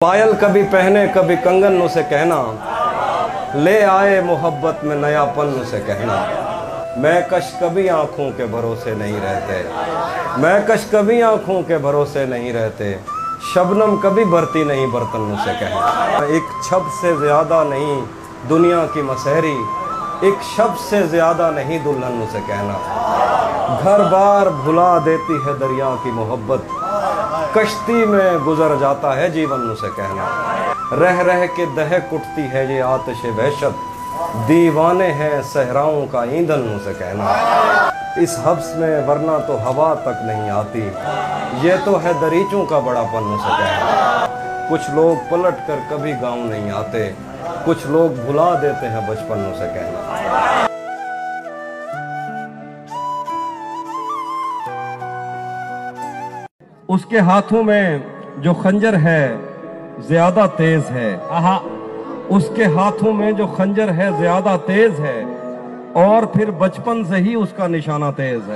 Pile کبھی پہنے، کبھی کنگن اسے کہنا۔ لے آئے محبت میں نیا پن اسے کہنا۔ میں کش کبھی آنکھوں کے بھروسے نہیں رہتے۔ میں کش کبھی آنکھوں کے بھروسے نہیں رہتے۔ شبنم کبھی بھرتی نہیں برتن اسے کہنا۔ ایک چھب سے زیادہ نہیں دنیا کی مسحری ایک شب سے زیادہ نہیں دلہن اسے کہنا۔ گھر بار بھلا دیتی ہے دریا کی محبت۔ کشتی میں گزر جاتا ہے جیون اسے کہنا۔ رہ رہ کے دہک اٹھتی ہے یہ آتش وحشت۔ دیوانے ہیں صحراؤں کا ایندھن اسے کہنا۔ اس حبس میں ورنہ تو ہوا تک نہیں آتی۔ یہ تو ہے دریچوں کا بڑا پن اسے کہنا۔ کچھ لوگ پلٹ کر کبھی گاؤں نہیں آتے۔ کچھ لوگ بھلا دیتے ہیں بچپن اسے کہنا۔ اس کے ہاتھوں میں جو خنجر ہے زیادہ تیز ہے۔ اس کے ہاتھوں میں جو خنجر ہے زیادہ تیز ہے۔ اور پھر بچپن سے ہی اس کا نشانہ تیز ہے۔